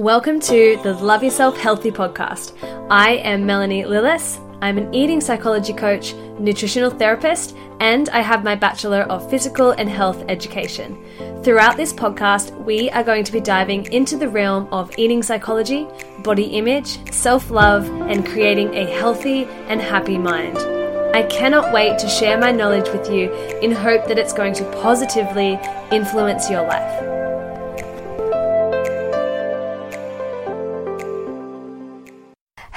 Welcome to the Love Yourself Healthy podcast. I am Melanie Lillis. I'm an eating psychology coach, nutritional therapist, and I have my Bachelor of Physical and Health Education. Throughout this podcast, we are going to be diving into the realm of eating psychology, body image, self love, and creating a healthy and happy mind. I cannot wait to share my knowledge with you in hope that it's going to positively influence your life.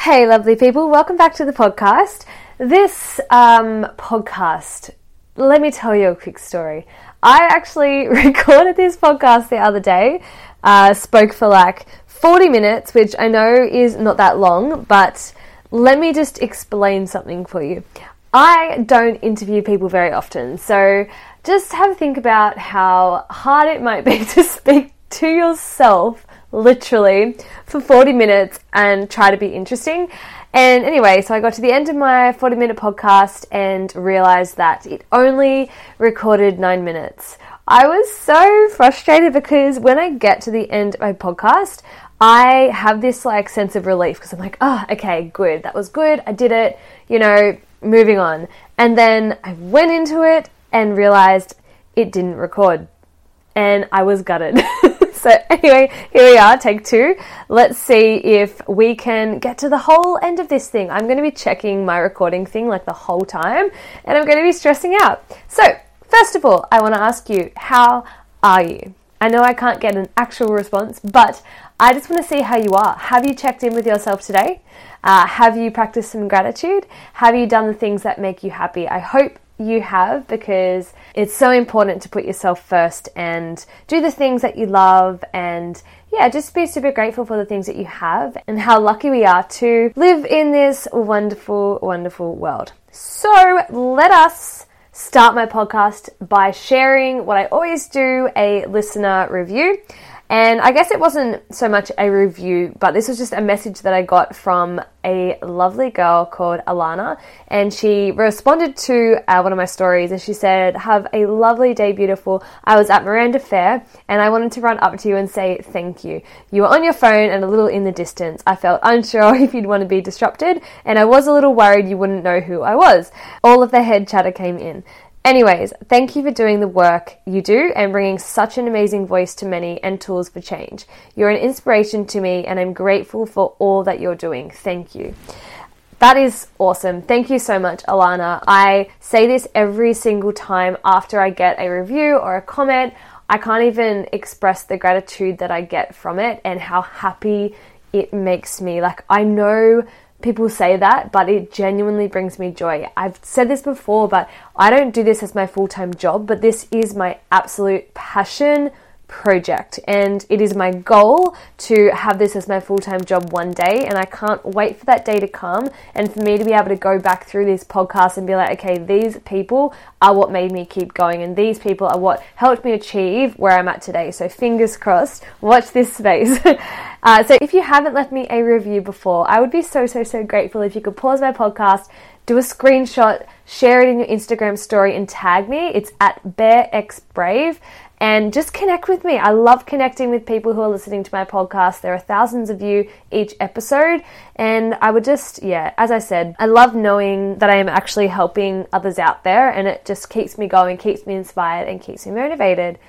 Hey, lovely people, welcome back to the podcast. This um, podcast, let me tell you a quick story. I actually recorded this podcast the other day, uh, spoke for like 40 minutes, which I know is not that long, but let me just explain something for you. I don't interview people very often, so just have a think about how hard it might be to speak to yourself literally for 40 minutes and try to be interesting. And anyway, so I got to the end of my 40 minute podcast and realized that it only recorded nine minutes. I was so frustrated because when I get to the end of my podcast, I have this like sense of relief because I'm like, oh, okay, good. That was good. I did it. You know, moving on. And then I went into it and realized it didn't record. And I was gutted. So, anyway, here we are, take two. Let's see if we can get to the whole end of this thing. I'm going to be checking my recording thing like the whole time, and I'm going to be stressing out. So, first of all, I want to ask you, how are you? I know I can't get an actual response, but I just want to see how you are. Have you checked in with yourself today? Uh, have you practiced some gratitude? Have you done the things that make you happy? I hope you have because it's so important to put yourself first and do the things that you love and yeah, just be super grateful for the things that you have and how lucky we are to live in this wonderful, wonderful world. So let us start my podcast by sharing what I always do a listener review. And I guess it wasn't so much a review, but this was just a message that I got from a lovely girl called Alana. And she responded to uh, one of my stories and she said, Have a lovely day, beautiful. I was at Miranda Fair and I wanted to run up to you and say thank you. You were on your phone and a little in the distance. I felt unsure if you'd want to be disrupted and I was a little worried you wouldn't know who I was. All of the head chatter came in. Anyways, thank you for doing the work you do and bringing such an amazing voice to many and tools for change. You're an inspiration to me and I'm grateful for all that you're doing. Thank you. That is awesome. Thank you so much, Alana. I say this every single time after I get a review or a comment. I can't even express the gratitude that I get from it and how happy it makes me. Like, I know people say that, but it genuinely brings me joy. I've said this before, but I don't do this as my full time job, but this is my absolute passion project and it is my goal to have this as my full-time job one day and I can't wait for that day to come and for me to be able to go back through this podcast and be like okay these people are what made me keep going and these people are what helped me achieve where I'm at today. So fingers crossed. Watch this space uh, so if you haven't left me a review before I would be so so so grateful if you could pause my podcast do a screenshot, share it in your Instagram story, and tag me. It's at BearXBrave and just connect with me. I love connecting with people who are listening to my podcast. There are thousands of you each episode, and I would just, yeah, as I said, I love knowing that I am actually helping others out there, and it just keeps me going, keeps me inspired, and keeps me motivated.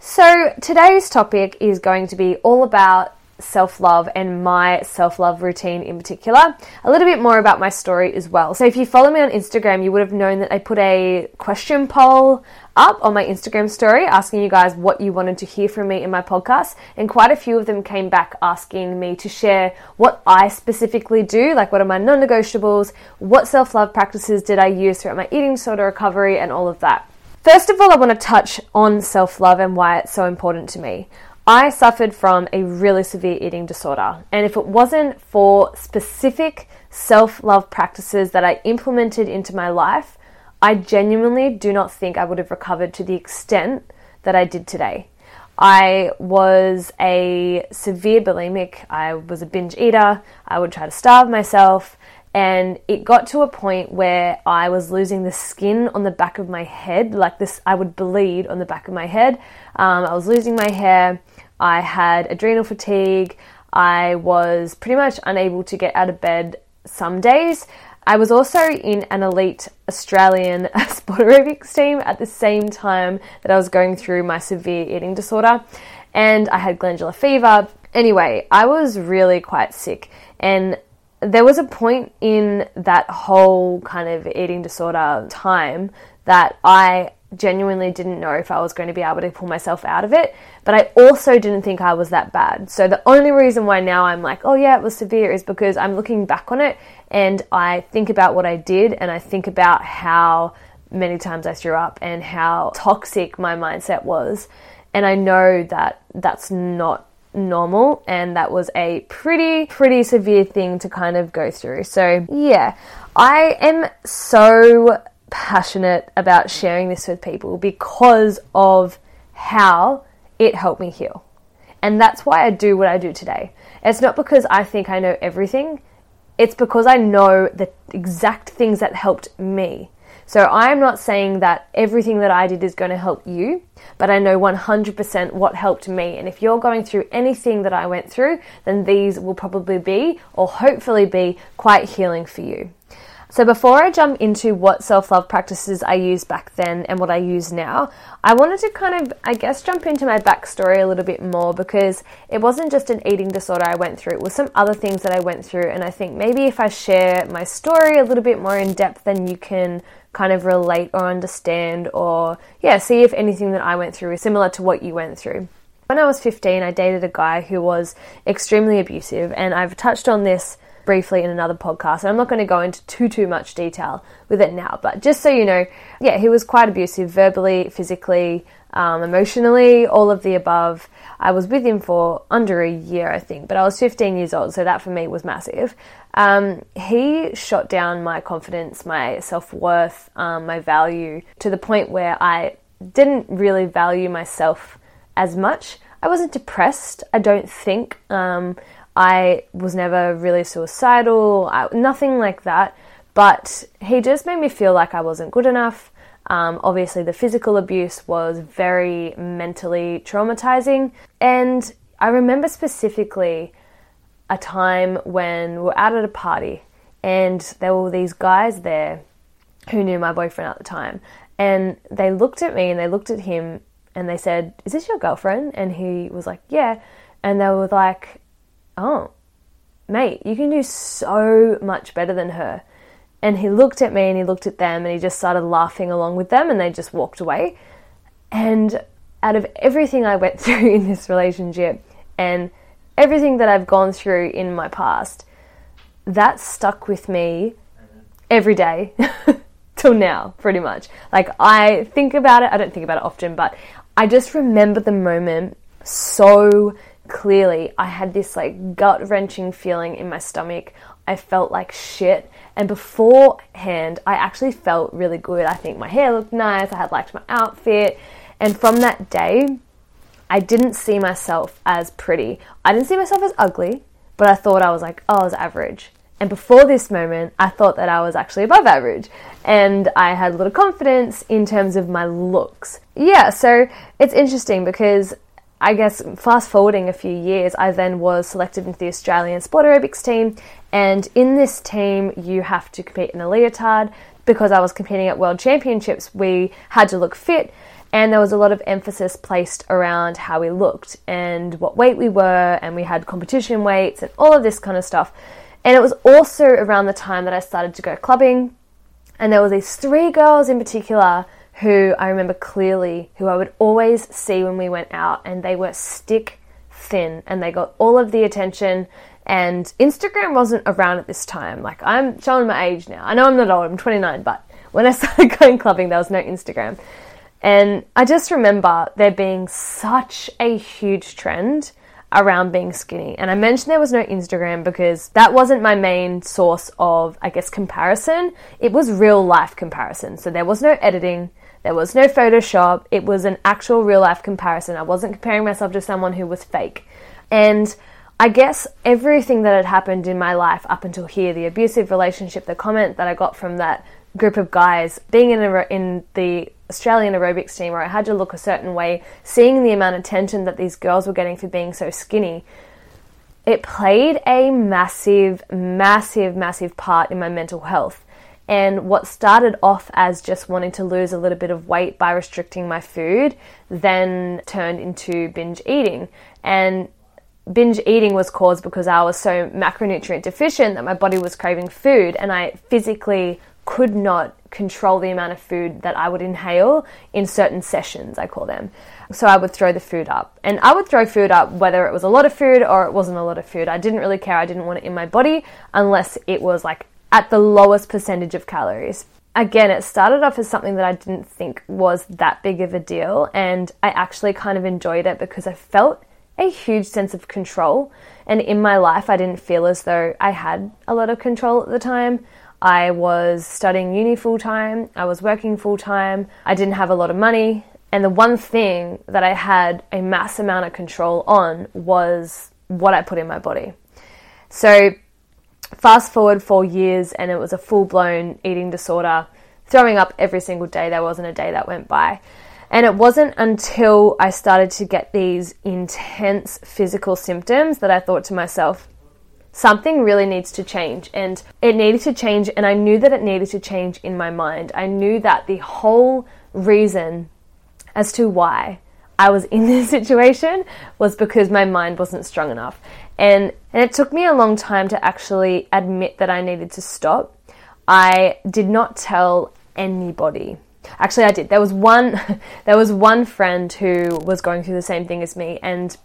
So, today's topic is going to be all about self love and my self love routine in particular. A little bit more about my story as well. So, if you follow me on Instagram, you would have known that I put a question poll up on my Instagram story asking you guys what you wanted to hear from me in my podcast. And quite a few of them came back asking me to share what I specifically do, like what are my non negotiables, what self love practices did I use throughout my eating disorder recovery, and all of that. First of all, I want to touch on self love and why it's so important to me. I suffered from a really severe eating disorder, and if it wasn't for specific self love practices that I implemented into my life, I genuinely do not think I would have recovered to the extent that I did today. I was a severe bulimic, I was a binge eater, I would try to starve myself, and it got to a point where I was losing the skin on the back of my head, like this, I would bleed on the back of my head. Um, I was losing my hair, I had adrenal fatigue, I was pretty much unable to get out of bed some days. I was also in an elite Australian sport aerobics team at the same time that I was going through my severe eating disorder, and I had glandular fever. Anyway, I was really quite sick, and there was a point in that whole kind of eating disorder time that I genuinely didn't know if I was going to be able to pull myself out of it, but I also didn't think I was that bad. So the only reason why now I'm like, oh yeah, it was severe is because I'm looking back on it and I think about what I did and I think about how many times I threw up and how toxic my mindset was. And I know that that's not normal and that was a pretty pretty severe thing to kind of go through. So, yeah, I am so passionate about sharing this with people because of how it helped me heal. And that's why I do what I do today. It's not because I think I know everything, it's because I know the exact things that helped me. So I'm not saying that everything that I did is going to help you, but I know 100% what helped me. And if you're going through anything that I went through, then these will probably be, or hopefully be, quite healing for you. So, before I jump into what self love practices I used back then and what I use now, I wanted to kind of, I guess, jump into my backstory a little bit more because it wasn't just an eating disorder I went through, it was some other things that I went through. And I think maybe if I share my story a little bit more in depth, then you can kind of relate or understand or, yeah, see if anything that I went through is similar to what you went through. When I was 15, I dated a guy who was extremely abusive, and I've touched on this briefly in another podcast. And I'm not going to go into too too much detail with it now, but just so you know, yeah, he was quite abusive verbally, physically, um, emotionally, all of the above. I was with him for under a year, I think, but I was 15 years old, so that for me was massive. Um, he shot down my confidence, my self worth, um, my value to the point where I didn't really value myself as much. I wasn't depressed, I don't think. Um, I was never really suicidal, I, nothing like that. But he just made me feel like I wasn't good enough. Um, obviously, the physical abuse was very mentally traumatizing. And I remember specifically a time when we were out at a party and there were these guys there who knew my boyfriend at the time. And they looked at me and they looked at him and they said, Is this your girlfriend? And he was like, Yeah. And they were like, oh, mate, you can do so much better than her. And he looked at me and he looked at them and he just started laughing along with them and they just walked away. And out of everything I went through in this relationship and everything that I've gone through in my past, that stuck with me every day till now, pretty much. Like, I think about it, I don't think about it often, but I just remember the moment so clearly I had this like gut wrenching feeling in my stomach. I felt like shit. And beforehand, I actually felt really good. I think my hair looked nice, I had liked my outfit. And from that day, I didn't see myself as pretty. I didn't see myself as ugly, but I thought I was like, oh, I was average. And before this moment, I thought that I was actually above average. And I had a lot of confidence in terms of my looks. Yeah, so it's interesting because I guess fast forwarding a few years, I then was selected into the Australian Sport Aerobics team. And in this team, you have to compete in a leotard. Because I was competing at World Championships, we had to look fit. And there was a lot of emphasis placed around how we looked and what weight we were, and we had competition weights and all of this kind of stuff. And it was also around the time that I started to go clubbing. And there were these three girls in particular who I remember clearly, who I would always see when we went out, and they were stick thin and they got all of the attention. And Instagram wasn't around at this time. Like, I'm showing my age now. I know I'm not old, I'm 29, but when I started going clubbing, there was no Instagram. And I just remember there being such a huge trend around being skinny. And I mentioned there was no Instagram because that wasn't my main source of, I guess, comparison. It was real life comparison. So there was no editing, there was no Photoshop. It was an actual real life comparison. I wasn't comparing myself to someone who was fake. And I guess everything that had happened in my life up until here, the abusive relationship, the comment that I got from that group of guys, being in, a, in the Australian aerobics team where I had to look a certain way, seeing the amount of attention that these girls were getting for being so skinny, it played a massive, massive, massive part in my mental health. And what started off as just wanting to lose a little bit of weight by restricting my food then turned into binge eating. And binge eating was caused because I was so macronutrient deficient that my body was craving food and I physically could not control the amount of food that I would inhale in certain sessions, I call them. So I would throw the food up. And I would throw food up whether it was a lot of food or it wasn't a lot of food. I didn't really care. I didn't want it in my body unless it was like at the lowest percentage of calories. Again, it started off as something that I didn't think was that big of a deal. And I actually kind of enjoyed it because I felt a huge sense of control. And in my life, I didn't feel as though I had a lot of control at the time. I was studying uni full time, I was working full time, I didn't have a lot of money. And the one thing that I had a mass amount of control on was what I put in my body. So, fast forward four years, and it was a full blown eating disorder, throwing up every single day. There wasn't a day that went by. And it wasn't until I started to get these intense physical symptoms that I thought to myself, something really needs to change. And it needed to change, and I knew that it needed to change in my mind. I knew that the whole reason as to why I was in this situation was because my mind wasn't strong enough. And, and it took me a long time to actually admit that I needed to stop. I did not tell anybody Actually, I did. There was one, there was one friend who was going through the same thing as me, and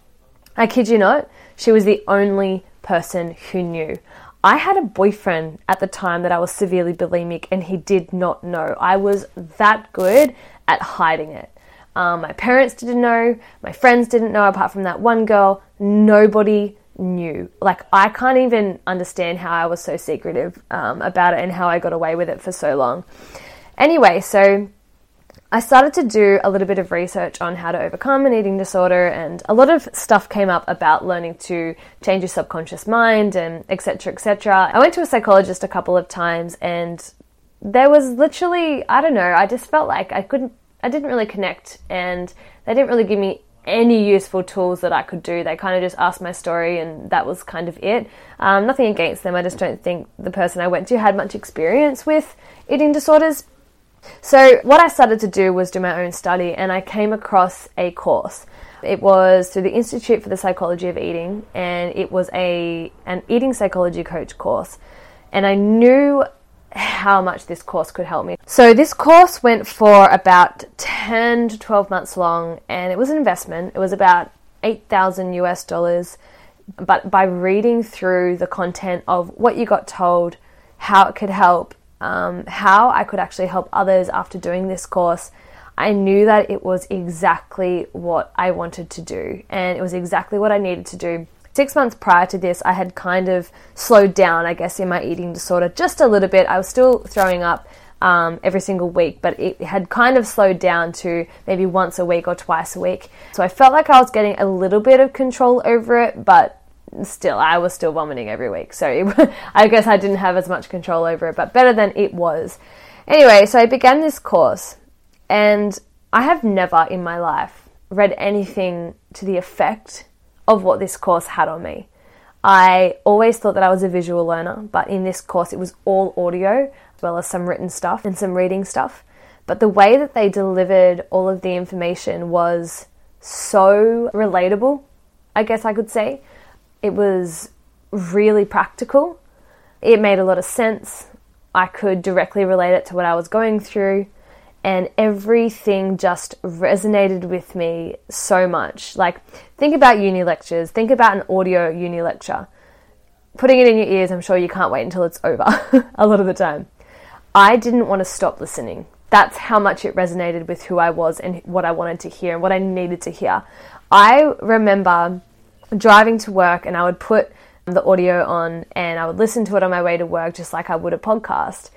I kid you not, she was the only person who knew. I had a boyfriend at the time that I was severely bulimic, and he did not know. I was that good at hiding it. Um, my parents didn't know, my friends didn't know, apart from that one girl. Nobody knew. Like, I can't even understand how I was so secretive um, about it and how I got away with it for so long. Anyway, so I started to do a little bit of research on how to overcome an eating disorder, and a lot of stuff came up about learning to change your subconscious mind and etc. etc. I went to a psychologist a couple of times, and there was literally I don't know. I just felt like I couldn't, I didn't really connect, and they didn't really give me any useful tools that I could do. They kind of just asked my story, and that was kind of it. Um, nothing against them. I just don't think the person I went to had much experience with eating disorders. So, what I started to do was do my own study, and I came across a course. It was through the Institute for the Psychology of Eating, and it was a an eating psychology coach course. And I knew how much this course could help me. So this course went for about 10 to 12 months long and it was an investment. It was about 8,000 US dollars. But by reading through the content of what you got told, how it could help, um, how I could actually help others after doing this course, I knew that it was exactly what I wanted to do and it was exactly what I needed to do. Six months prior to this, I had kind of slowed down, I guess, in my eating disorder just a little bit. I was still throwing up um, every single week, but it had kind of slowed down to maybe once a week or twice a week. So I felt like I was getting a little bit of control over it, but still, I was still vomiting every week. So it, I guess I didn't have as much control over it, but better than it was. Anyway, so I began this course, and I have never in my life read anything to the effect of what this course had on me. I always thought that I was a visual learner, but in this course it was all audio, as well as some written stuff and some reading stuff. But the way that they delivered all of the information was so relatable, I guess I could say. It was really practical. It made a lot of sense. I could directly relate it to what I was going through, and everything just resonated with me so much. Like, think about uni lectures, think about an audio uni lecture. Putting it in your ears, I'm sure you can't wait until it's over a lot of the time. I didn't want to stop listening. That's how much it resonated with who I was and what I wanted to hear and what I needed to hear. I remember driving to work and I would put the audio on and I would listen to it on my way to work just like I would a podcast.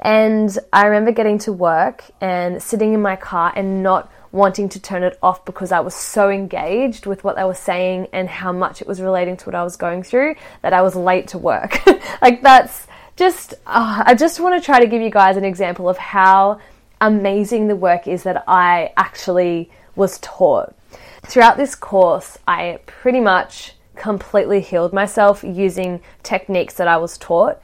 And I remember getting to work and sitting in my car and not wanting to turn it off because I was so engaged with what they were saying and how much it was relating to what I was going through that I was late to work. like that's just, uh, I just want to try to give you guys an example of how amazing the work is that I actually was taught. Throughout this course, I pretty much completely healed myself using techniques that I was taught.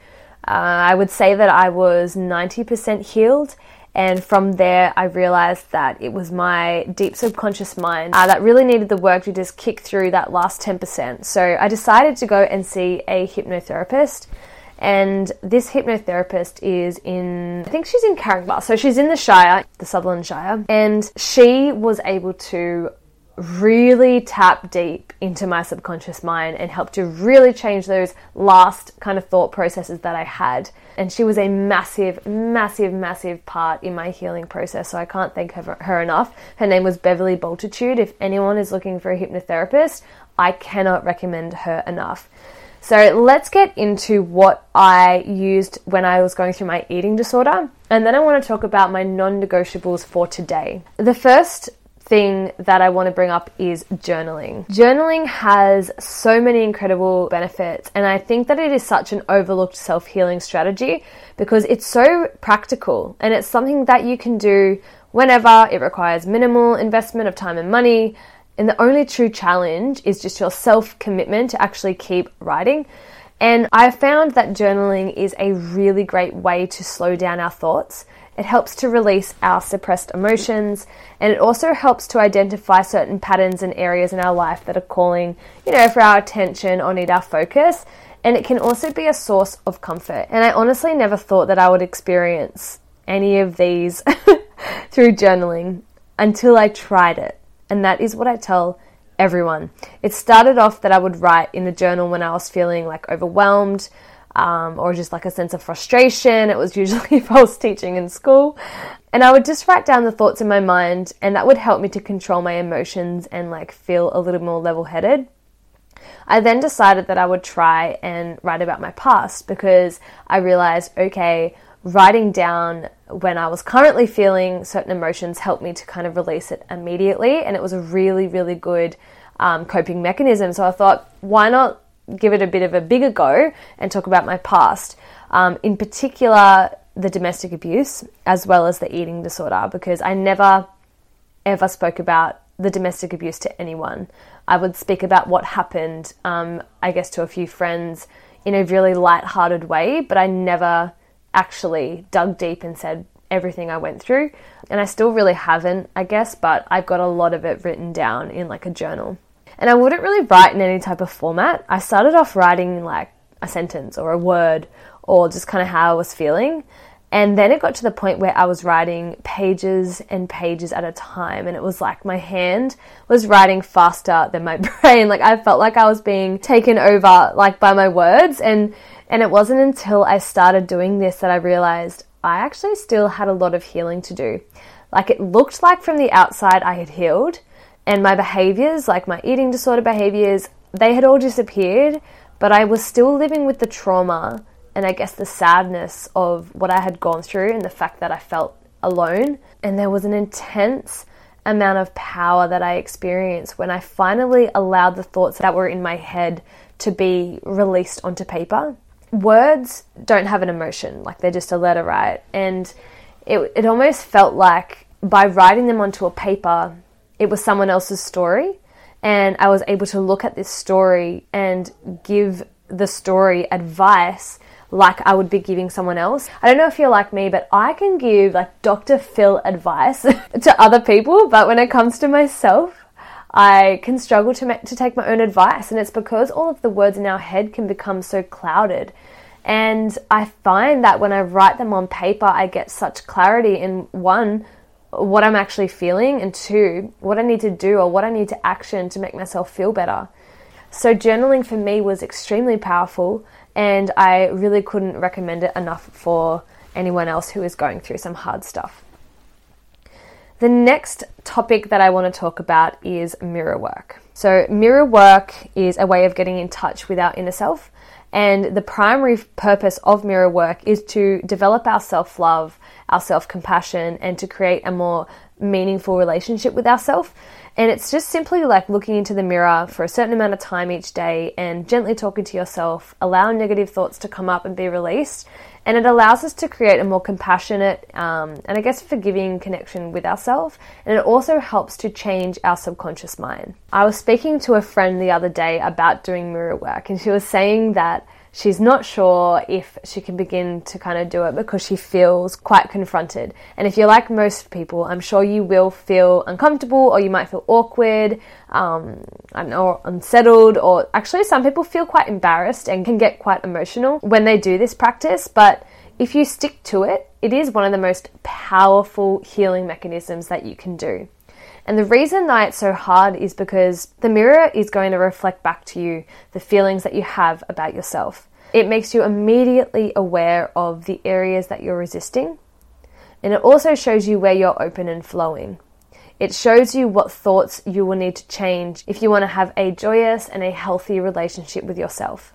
Uh, I would say that I was 90% healed. And from there, I realized that it was my deep subconscious mind uh, that really needed the work to just kick through that last 10%. So I decided to go and see a hypnotherapist. And this hypnotherapist is in, I think she's in Caringbah. So she's in the Shire, the Sutherland Shire. And she was able to really tap deep into my subconscious mind and help to really change those last kind of thought processes that I had. And she was a massive, massive, massive part in my healing process. So I can't thank her, her enough. Her name was Beverly Bultitude. If anyone is looking for a hypnotherapist, I cannot recommend her enough. So let's get into what I used when I was going through my eating disorder. And then I want to talk about my non negotiables for today. The first thing that I want to bring up is journaling. Journaling has so many incredible benefits, and I think that it is such an overlooked self healing strategy because it's so practical and it's something that you can do whenever it requires minimal investment of time and money. And the only true challenge is just your self commitment to actually keep writing. And I found that journaling is a really great way to slow down our thoughts it helps to release our suppressed emotions and it also helps to identify certain patterns and areas in our life that are calling, you know, for our attention or need our focus. And it can also be a source of comfort. And I honestly never thought that I would experience any of these through journaling until I tried it. And that is what I tell everyone. It started off that I would write in a journal when I was feeling like overwhelmed um, or just like a sense of frustration. It was usually if I was teaching in school. And I would just write down the thoughts in my mind, and that would help me to control my emotions and like feel a little more level headed. I then decided that I would try and write about my past because I realized, okay, writing down when I was currently feeling certain emotions helped me to kind of release it immediately, and it was a really, really good um, coping mechanism. So I thought, why not give it a bit of a bigger go and talk about my past. Um, in particular, the domestic abuse as well as the eating disorder, because I never ever spoke about the domestic abuse to anyone. I would speak about what happened, um, I guess, to a few friends in a really light-hearted way, but I never actually dug deep and said everything I went through. And I still really haven't, I guess, but I've got a lot of it written down in like a journal. And I wouldn't really write in any type of format. I started off writing like a sentence or a word or just kind of how I was feeling. And then it got to the point where I was writing pages and pages at a time. And it was like my hand was writing faster than my brain. Like I felt like I was being taken over like by my words. And, and it wasn't until I started doing this that I realized I actually still had a lot of healing to do. Like it looked like from the outside I had healed, and my behaviors, like my eating disorder behaviors, they had all disappeared, but I was still living with the trauma and I guess the sadness of what I had gone through and the fact that I felt alone. And there was an intense amount of power that I experienced when I finally allowed the thoughts that were in my head to be released onto paper. Words don't have an emotion, like they're just a letter, right? And it, it almost felt like by writing them onto a paper, it was someone else's story. And I was able to look at this story and give the story advice like I would be giving someone else. I don't know if you're like me, but I can give like Dr. Phil advice to other people, but when it comes to myself, I can struggle to make, to take my own advice, and it's because all of the words in our head can become so clouded. And I find that when I write them on paper, I get such clarity in one what I'm actually feeling, and two, what I need to do or what I need to action to make myself feel better. So, journaling for me was extremely powerful, and I really couldn't recommend it enough for anyone else who is going through some hard stuff. The next topic that I want to talk about is mirror work. So, mirror work is a way of getting in touch with our inner self, and the primary purpose of mirror work is to develop our self love our self compassion and to create a more meaningful relationship with ourselves. And it's just simply like looking into the mirror for a certain amount of time each day and gently talking to yourself, allowing negative thoughts to come up and be released. And it allows us to create a more compassionate um, and I guess forgiving connection with ourselves. And it also helps to change our subconscious mind. I was speaking to a friend the other day about doing mirror work, and she was saying that she's not sure if she can begin to kind of do it because she feels quite confronted. And if you're like most people, I'm sure you will feel uncomfortable or you might feel awkward, um, I don't know, unsettled, or actually, some people feel quite embarrassed and can get quite emotional when they do this practice. But if you stick to it, it is one of the most powerful healing mechanisms that you can do. And the reason that it's so hard is because the mirror is going to reflect back to you the feelings that you have about yourself. It makes you immediately aware of the areas that you're resisting, and it also shows you where you're open and flowing. It shows you what thoughts you will need to change if you want to have a joyous and a healthy relationship with yourself.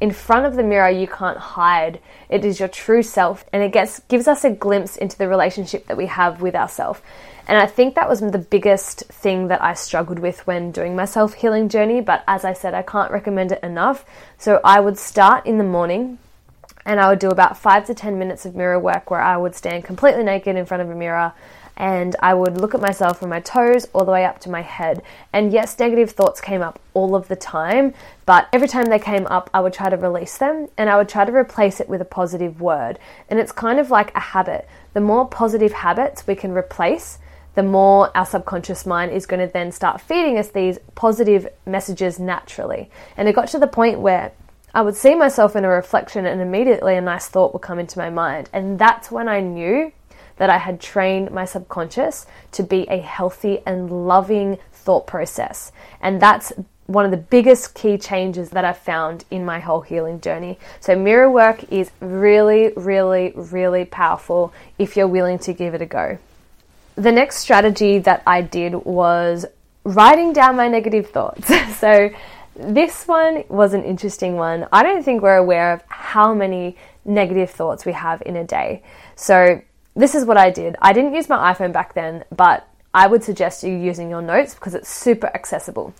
In front of the mirror, you can't hide. It is your true self, and it gets, gives us a glimpse into the relationship that we have with ourselves. And I think that was the biggest thing that I struggled with when doing my self healing journey. But as I said, I can't recommend it enough. So I would start in the morning and I would do about five to 10 minutes of mirror work where I would stand completely naked in front of a mirror and I would look at myself from my toes all the way up to my head. And yes, negative thoughts came up all of the time, but every time they came up, I would try to release them and I would try to replace it with a positive word. And it's kind of like a habit. The more positive habits we can replace, the more our subconscious mind is going to then start feeding us these positive messages naturally. And it got to the point where I would see myself in a reflection and immediately a nice thought would come into my mind. And that's when I knew that I had trained my subconscious to be a healthy and loving thought process. And that's one of the biggest key changes that I've found in my whole healing journey. So, mirror work is really, really, really powerful if you're willing to give it a go the next strategy that I did was writing down my negative thoughts. so, this one was an interesting one. I don't think we're aware of how many negative thoughts we have in a day. So, this is what I did. I didn't use my iPhone back then, but I would suggest you using your notes because it's super accessible.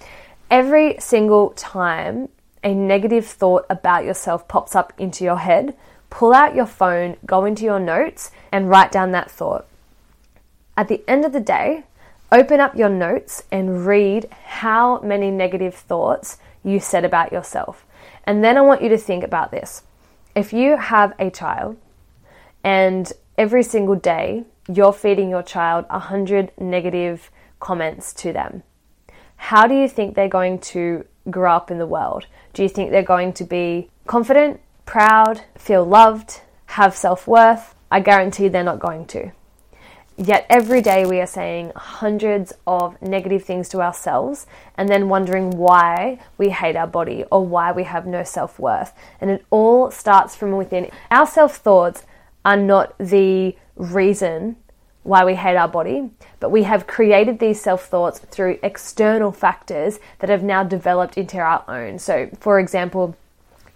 Every single time a negative thought about yourself pops up into your head, pull out your phone, go into your notes, and write down that thought at the end of the day, open up your notes and read how many negative thoughts you said about yourself. And then I want you to think about this. If you have a child and every single day you're feeding your child 100 negative comments to them, how do you think they're going to grow up in the world? Do you think they're going to be confident, proud, feel loved, have self worth? I guarantee they're not going to. Yet every day we are saying hundreds of negative things to ourselves and then wondering why we hate our body or why we have no self worth. And it all starts from within. Our self thoughts are not the reason why we hate our body, but we have created these self thoughts through external factors that have now developed into our own. So, for example,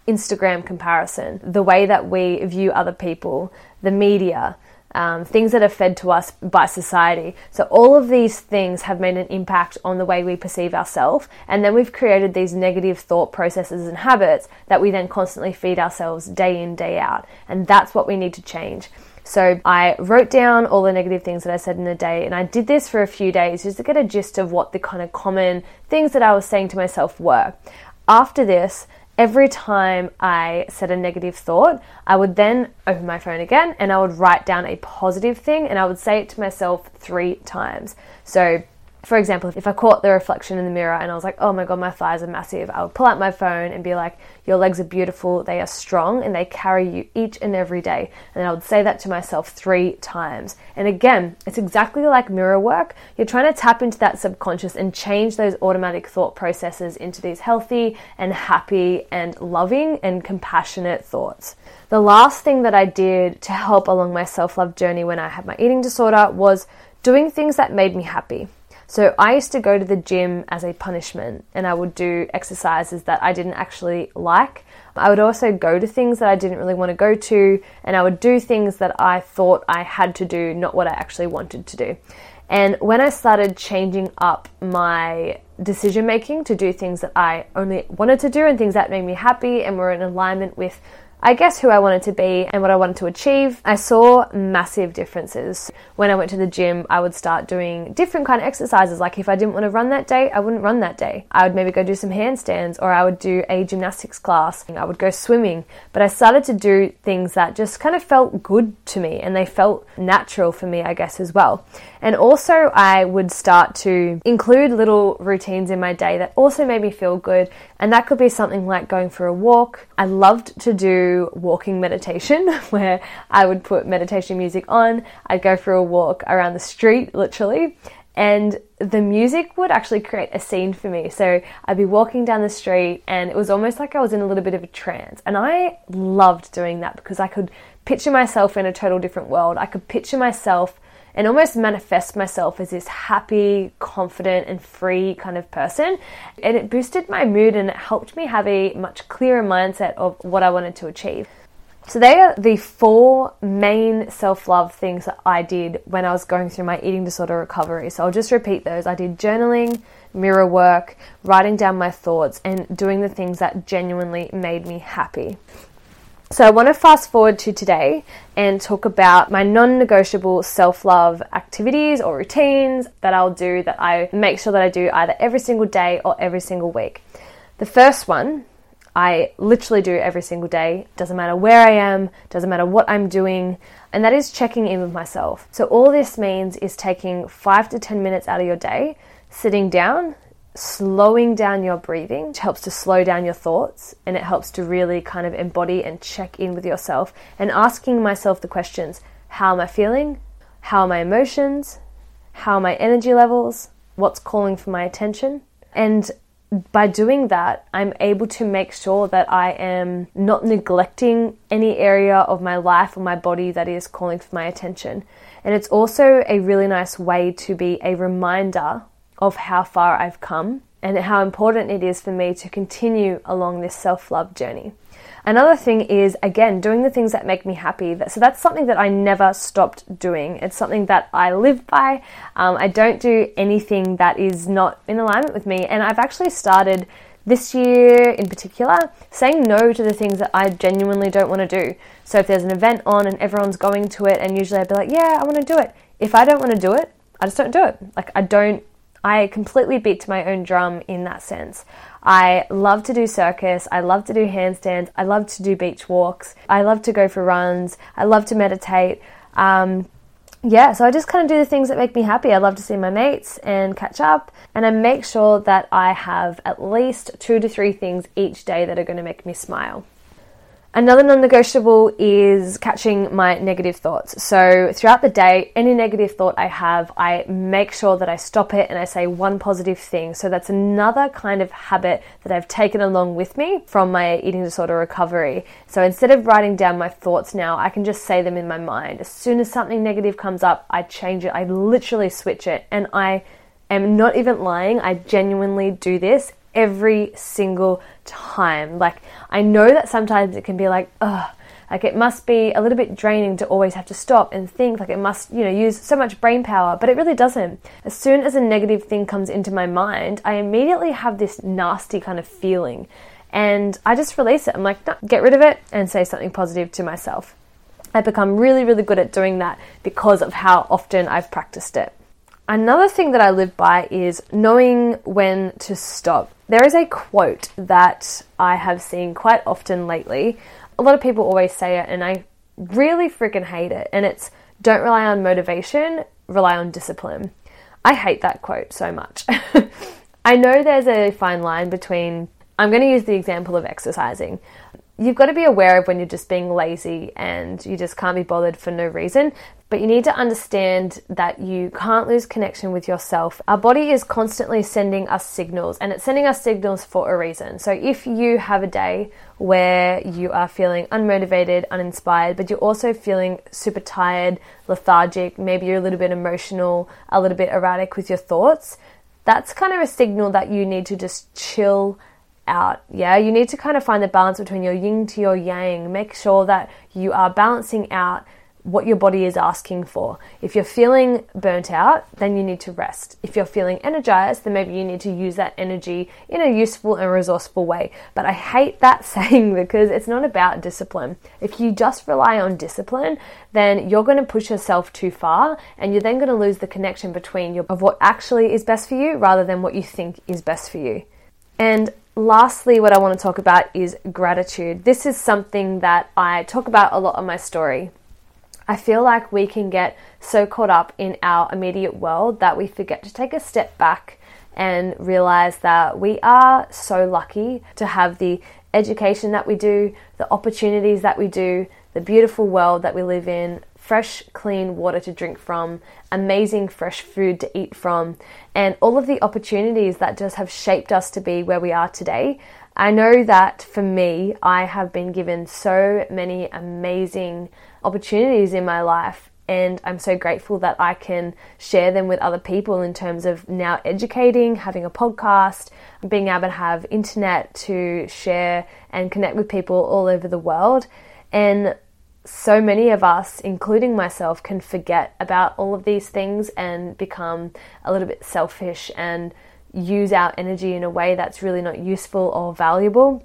Instagram comparison, the way that we view other people, the media, um, things that are fed to us by society. So, all of these things have made an impact on the way we perceive ourselves. And then we've created these negative thought processes and habits that we then constantly feed ourselves day in, day out. And that's what we need to change. So I wrote down all the negative things that I said in the day, and I did this for a few days just to get a gist of what the kind of common things that I was saying to myself were. After this, every time I said a negative thought, I would then open my phone again and I would write down a positive thing and I would say it to myself three times. So for example, if I caught the reflection in the mirror and I was like, oh my god, my thighs are massive, I would pull out my phone and be like, your legs are beautiful, they are strong, and they carry you each and every day. And I would say that to myself three times. And again, it's exactly like mirror work. You're trying to tap into that subconscious and change those automatic thought processes into these healthy and happy and loving and compassionate thoughts. The last thing that I did to help along my self love journey when I had my eating disorder was doing things that made me happy. So I used to go to the gym as a punishment and I would do exercises that I didn't actually like. I would also go to things that I didn't really want to go to and I would do things that I thought I had to do, not what I actually wanted to do. And when I started changing up my decision making to do things that I only wanted to do and things that made me happy and were in alignment with I guess who I wanted to be and what I wanted to achieve, I saw massive differences. When I went to the gym, I would start doing different kind of exercises. Like if I didn't want to run that day, I wouldn't run that day. I would maybe go do some handstands or I would do a gymnastics class. I would go swimming. But I started to do things that just kind of felt good to me and they felt natural for me, I guess, as well. And also, I would start to include little routines in my day that also made me feel good. And that could be something like going for a walk. I loved to do walking meditation where I would put meditation music on. I'd go for a walk around the street, literally. And the music would actually create a scene for me. So I'd be walking down the street and it was almost like I was in a little bit of a trance. And I loved doing that because I could picture myself in a total different world. I could picture myself and almost manifest myself as this happy, confident, and free kind of person. And it boosted my mood and it helped me have a much clearer mindset of what I wanted to achieve. So, they are the four main self love things that I did when I was going through my eating disorder recovery. So, I'll just repeat those. I did journaling, mirror work, writing down my thoughts, and doing the things that genuinely made me happy. So, I want to fast forward to today and talk about my non negotiable self love activities or routines that I'll do that I make sure that I do either every single day or every single week. The first one I literally do every single day, doesn't matter where I am, doesn't matter what I'm doing, and that is checking in with myself. So, all this means is taking five to 10 minutes out of your day, sitting down, slowing down your breathing helps to slow down your thoughts and it helps to really kind of embody and check in with yourself and asking myself the questions how am I feeling? How are my emotions? How are my energy levels? What's calling for my attention? And by doing that, I'm able to make sure that I am not neglecting any area of my life or my body that is calling for my attention. And it's also a really nice way to be a reminder of how far I've come and how important it is for me to continue along this self love journey. Another thing is, again, doing the things that make me happy. So that's something that I never stopped doing. It's something that I live by. Um, I don't do anything that is not in alignment with me. And I've actually started this year in particular saying no to the things that I genuinely don't want to do. So if there's an event on and everyone's going to it, and usually I'd be like, yeah, I want to do it. If I don't want to do it, I just don't do it. Like, I don't I completely beat to my own drum in that sense. I love to do circus, I love to do handstands, I love to do beach walks, I love to go for runs, I love to meditate. Um, yeah, so I just kind of do the things that make me happy. I love to see my mates and catch up, and I make sure that I have at least two to three things each day that are going to make me smile. Another non negotiable is catching my negative thoughts. So, throughout the day, any negative thought I have, I make sure that I stop it and I say one positive thing. So, that's another kind of habit that I've taken along with me from my eating disorder recovery. So, instead of writing down my thoughts now, I can just say them in my mind. As soon as something negative comes up, I change it, I literally switch it, and I am not even lying. I genuinely do this every single time. Like, I know that sometimes it can be like, ugh, like it must be a little bit draining to always have to stop and think, like it must, you know, use so much brain power, but it really doesn't. As soon as a negative thing comes into my mind, I immediately have this nasty kind of feeling. And I just release it. I'm like, no, get rid of it and say something positive to myself. I've become really, really good at doing that because of how often I've practiced it. Another thing that I live by is knowing when to stop. There is a quote that I have seen quite often lately. A lot of people always say it, and I really freaking hate it. And it's don't rely on motivation, rely on discipline. I hate that quote so much. I know there's a fine line between I'm going to use the example of exercising you've got to be aware of when you're just being lazy and you just can't be bothered for no reason. But you need to understand that you can't lose connection with yourself. Our body is constantly sending us signals and it's sending us signals for a reason. So if you have a day where you are feeling unmotivated, uninspired, but you're also feeling super tired, lethargic, maybe you're a little bit emotional, a little bit erratic with your thoughts, that's kind of a signal that you need to just chill out. Yeah, you need to kind of find the balance between your yin to your yang. Make sure that you are balancing out what your body is asking for. If you're feeling burnt out, then you need to rest. If you're feeling energized, then maybe you need to use that energy in a useful and resourceful way. But I hate that saying because it's not about discipline. If you just rely on discipline, then you're going to push yourself too far and you're then going to lose the connection between your, of what actually is best for you rather than what you think is best for you. And lastly, what I want to talk about is gratitude. This is something that I talk about a lot on my story. I feel like we can get so caught up in our immediate world that we forget to take a step back and realize that we are so lucky to have the education that we do, the opportunities that we do, the beautiful world that we live in, fresh, clean water to drink from, amazing fresh food to eat from, and all of the opportunities that just have shaped us to be where we are today. I know that for me, I have been given so many amazing opportunities in my life, and I'm so grateful that I can share them with other people in terms of now educating, having a podcast, being able to have internet to share and connect with people all over the world. And so many of us, including myself, can forget about all of these things and become a little bit selfish and use our energy in a way that's really not useful or valuable.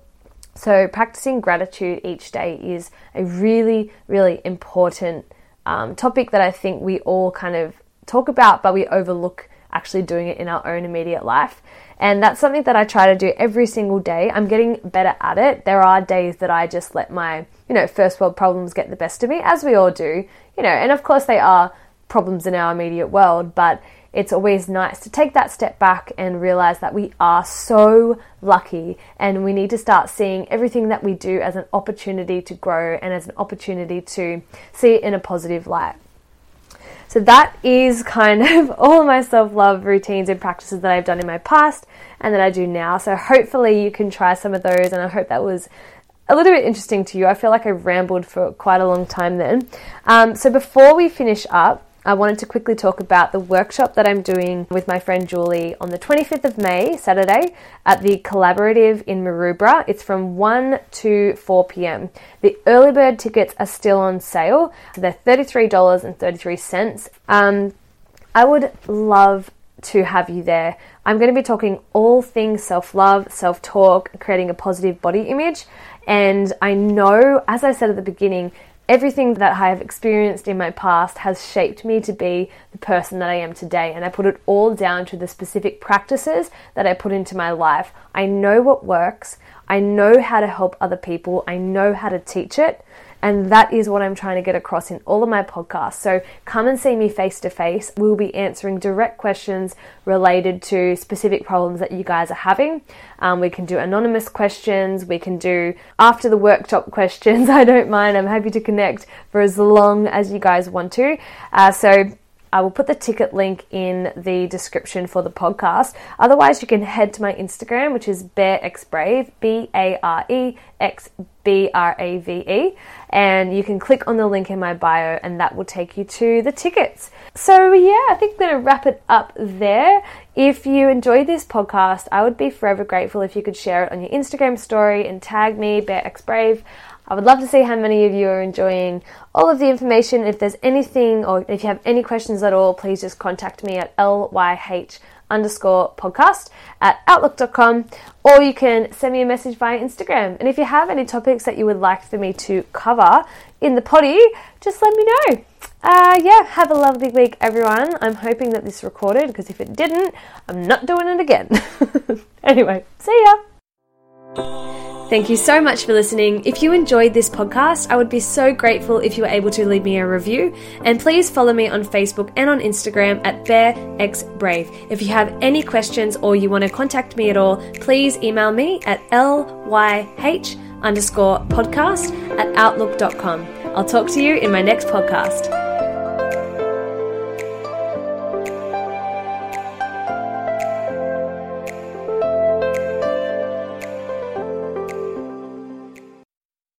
So, practicing gratitude each day is a really, really important um, topic that I think we all kind of talk about, but we overlook actually doing it in our own immediate life. And that's something that I try to do every single day. I'm getting better at it. There are days that I just let my, you know, first world problems get the best of me, as we all do, you know, and of course they are problems in our immediate world, but it's always nice to take that step back and realize that we are so lucky and we need to start seeing everything that we do as an opportunity to grow and as an opportunity to see it in a positive light. So that is kind of all my self love routines and practices that I've done in my past and that I do now. So hopefully you can try some of those, and I hope that was a little bit interesting to you. I feel like I rambled for quite a long time then. Um, so before we finish up, I wanted to quickly talk about the workshop that I'm doing with my friend Julie on the 25th of May, Saturday, at the Collaborative in Maroubra. It's from 1 to 4 pm. The early bird tickets are still on sale, so they're $33.33. Um, I would love to have you there. I'm going to be talking all things self love, self talk, creating a positive body image. And I know, as I said at the beginning, everything that I have experienced in my past has shaped me to be the person that I am today. And I put it all down to the specific practices that I put into my life. I know what works, I know how to help other people, I know how to teach it. And that is what I'm trying to get across in all of my podcasts. So come and see me face to face. We'll be answering direct questions related to specific problems that you guys are having. Um, we can do anonymous questions. We can do after the workshop questions. I don't mind. I'm happy to connect for as long as you guys want to. Uh, so I will put the ticket link in the description for the podcast. Otherwise, you can head to my Instagram, which is BareXBrave, B A R E X B R A V E, and you can click on the link in my bio, and that will take you to the tickets. So, yeah, I think I'm going to wrap it up there. If you enjoyed this podcast, I would be forever grateful if you could share it on your Instagram story and tag me, BareXBrave. I would love to see how many of you are enjoying all of the information. If there's anything or if you have any questions at all, please just contact me at lyh underscore podcast at outlook.com or you can send me a message via Instagram. And if you have any topics that you would like for me to cover in the potty, just let me know. Uh, yeah, have a lovely week, everyone. I'm hoping that this recorded because if it didn't, I'm not doing it again. anyway, see ya. Thank you so much for listening. If you enjoyed this podcast, I would be so grateful if you were able to leave me a review. And please follow me on Facebook and on Instagram at BareXBrave. If you have any questions or you want to contact me at all, please email me at lyh underscore podcast at outlook.com. I'll talk to you in my next podcast.